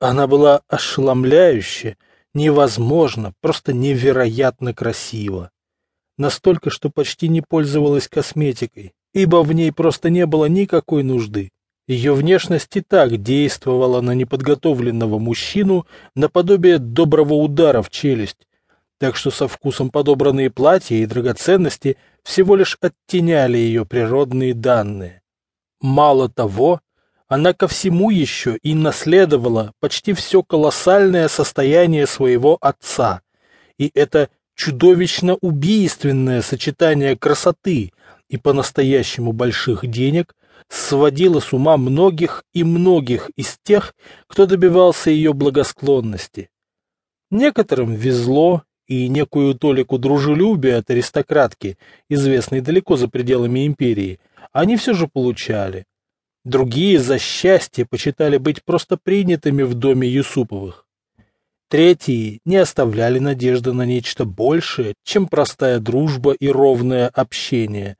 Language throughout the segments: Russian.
Она была ошеломляюще, невозможно, просто невероятно красива. Настолько, что почти не пользовалась косметикой, ибо в ней просто не было никакой нужды. Ее внешность и так действовала на неподготовленного мужчину наподобие доброго удара в челюсть, так что со вкусом подобранные платья и драгоценности всего лишь оттеняли ее природные данные. Мало того, она ко всему еще и наследовала почти все колоссальное состояние своего отца, и это чудовищно убийственное сочетание красоты и по-настоящему больших денег сводило с ума многих и многих из тех, кто добивался ее благосклонности. Некоторым везло, и некую толику дружелюбия от аристократки, известной далеко за пределами империи, они все же получали. Другие за счастье почитали быть просто принятыми в доме Юсуповых. Третьи не оставляли надежды на нечто большее, чем простая дружба и ровное общение.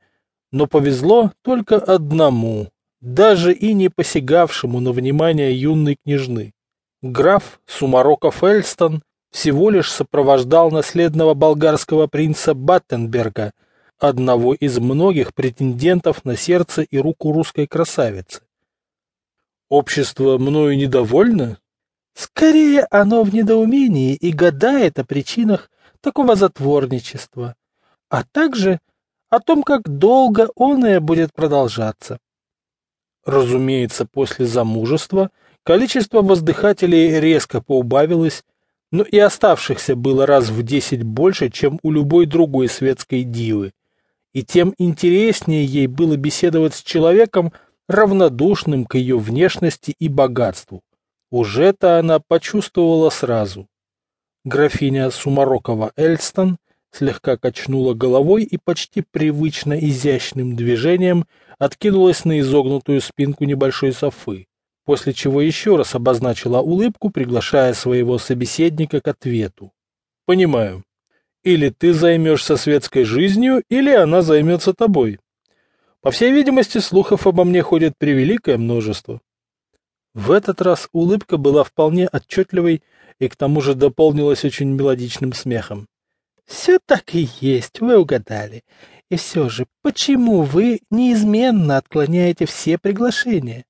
Но повезло только одному, даже и не посягавшему на внимание юной княжны. Граф Сумароков Эльстон всего лишь сопровождал наследного болгарского принца Баттенберга, одного из многих претендентов на сердце и руку русской красавицы. Общество мною недовольно? Скорее, оно в недоумении и гадает о причинах такого затворничества, а также о том, как долго оное будет продолжаться. Разумеется, после замужества количество воздыхателей резко поубавилось, но и оставшихся было раз в десять больше, чем у любой другой светской дивы. И тем интереснее ей было беседовать с человеком, равнодушным к ее внешности и богатству. Уже-то она почувствовала сразу. Графиня Сумарокова Эльстон слегка качнула головой и почти привычно изящным движением откинулась на изогнутую спинку небольшой софы, после чего еще раз обозначила улыбку, приглашая своего собеседника к ответу. «Понимаю. Или ты займешься светской жизнью, или она займется тобой. По всей видимости, слухов обо мне ходит превеликое множество. В этот раз улыбка была вполне отчетливой и к тому же дополнилась очень мелодичным смехом. «Все так и есть, вы угадали. И все же, почему вы неизменно отклоняете все приглашения?»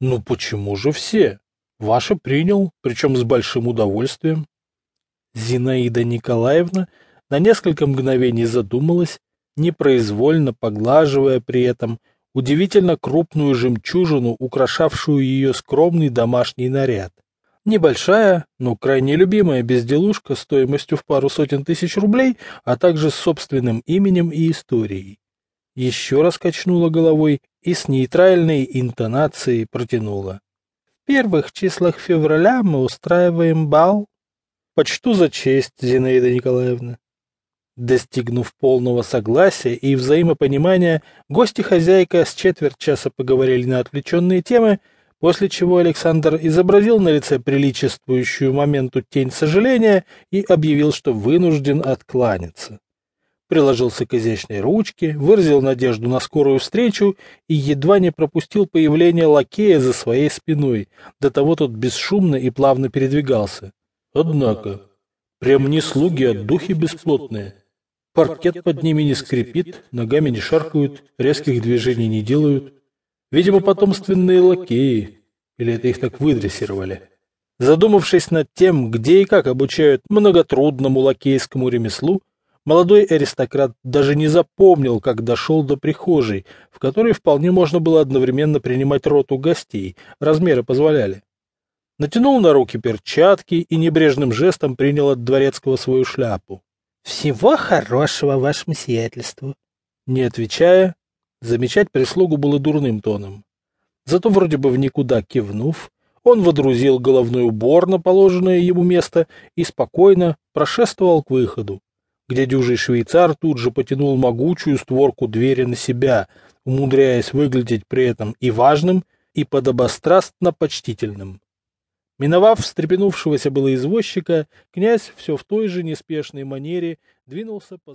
«Ну почему же все? Ваше принял, причем с большим удовольствием». Зинаида Николаевна на несколько мгновений задумалась, непроизвольно поглаживая при этом удивительно крупную жемчужину, украшавшую ее скромный домашний наряд. Небольшая, но крайне любимая безделушка стоимостью в пару сотен тысяч рублей, а также с собственным именем и историей. Еще раз качнула головой и с нейтральной интонацией протянула. В первых числах февраля мы устраиваем бал. Почту за честь, Зинаида Николаевна. Достигнув полного согласия и взаимопонимания, гости хозяйка с четверть часа поговорили на отвлеченные темы, после чего Александр изобразил на лице приличествующую моменту тень сожаления и объявил, что вынужден откланяться. Приложился к изящной ручке, выразил надежду на скорую встречу и едва не пропустил появление лакея за своей спиной, до того тот бесшумно и плавно передвигался. Однако, прям не слуги, а духи бесплотные. Паркет под ними не скрипит, ногами не шаркают, резких движений не делают. Видимо, потомственные лакеи. Или это их так выдрессировали. Задумавшись над тем, где и как обучают многотрудному лакейскому ремеслу, молодой аристократ даже не запомнил, как дошел до прихожей, в которой вполне можно было одновременно принимать роту гостей, размеры позволяли. Натянул на руки перчатки и небрежным жестом принял от дворецкого свою шляпу. Всего хорошего вашему сиятельству. Не отвечая, замечать прислугу было дурным тоном. Зато вроде бы в никуда кивнув, он водрузил головной убор на положенное ему место и спокойно прошествовал к выходу, где дюжий швейцар тут же потянул могучую створку двери на себя, умудряясь выглядеть при этом и важным, и подобострастно почтительным. Миновав встрепенувшегося было извозчика, князь все в той же неспешной манере двинулся по